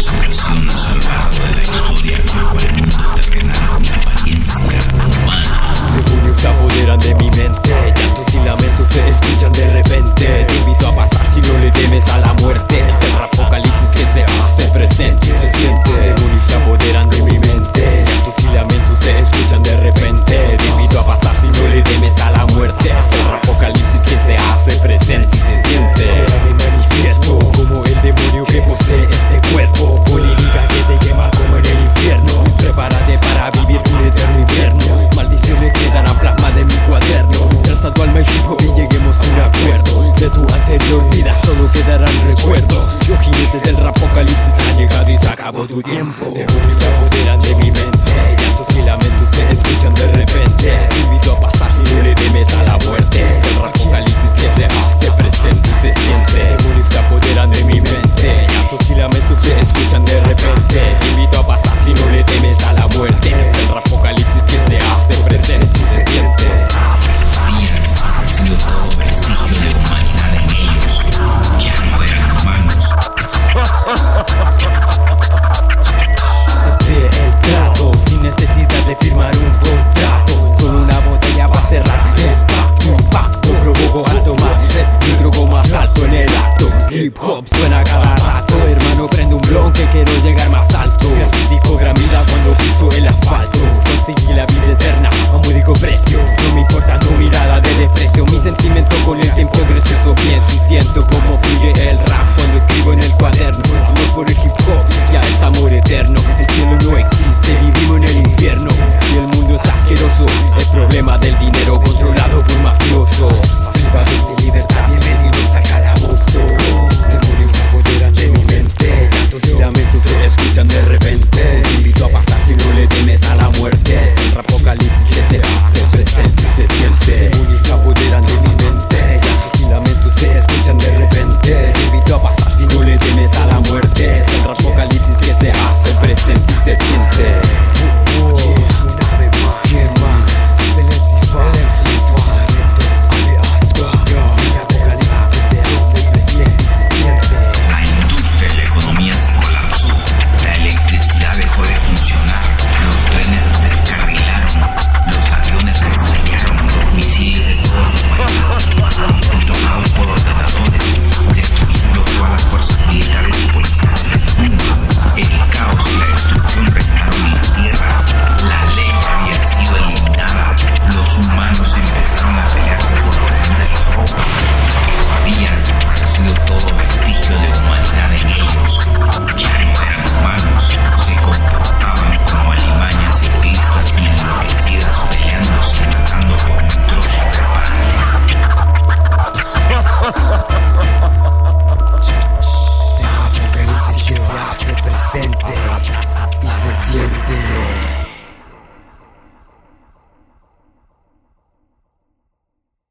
Sweet. tu tiempo. cada rato. Hermano prende un blog que quiero llegar más alto. Discogramida cuando piso el asfalto. Conseguí la vida eterna a muy rico precio. No me importa tu mirada de desprecio. Mi sentimiento con el tiempo gracioso pienso y siento como fluye ハハハハ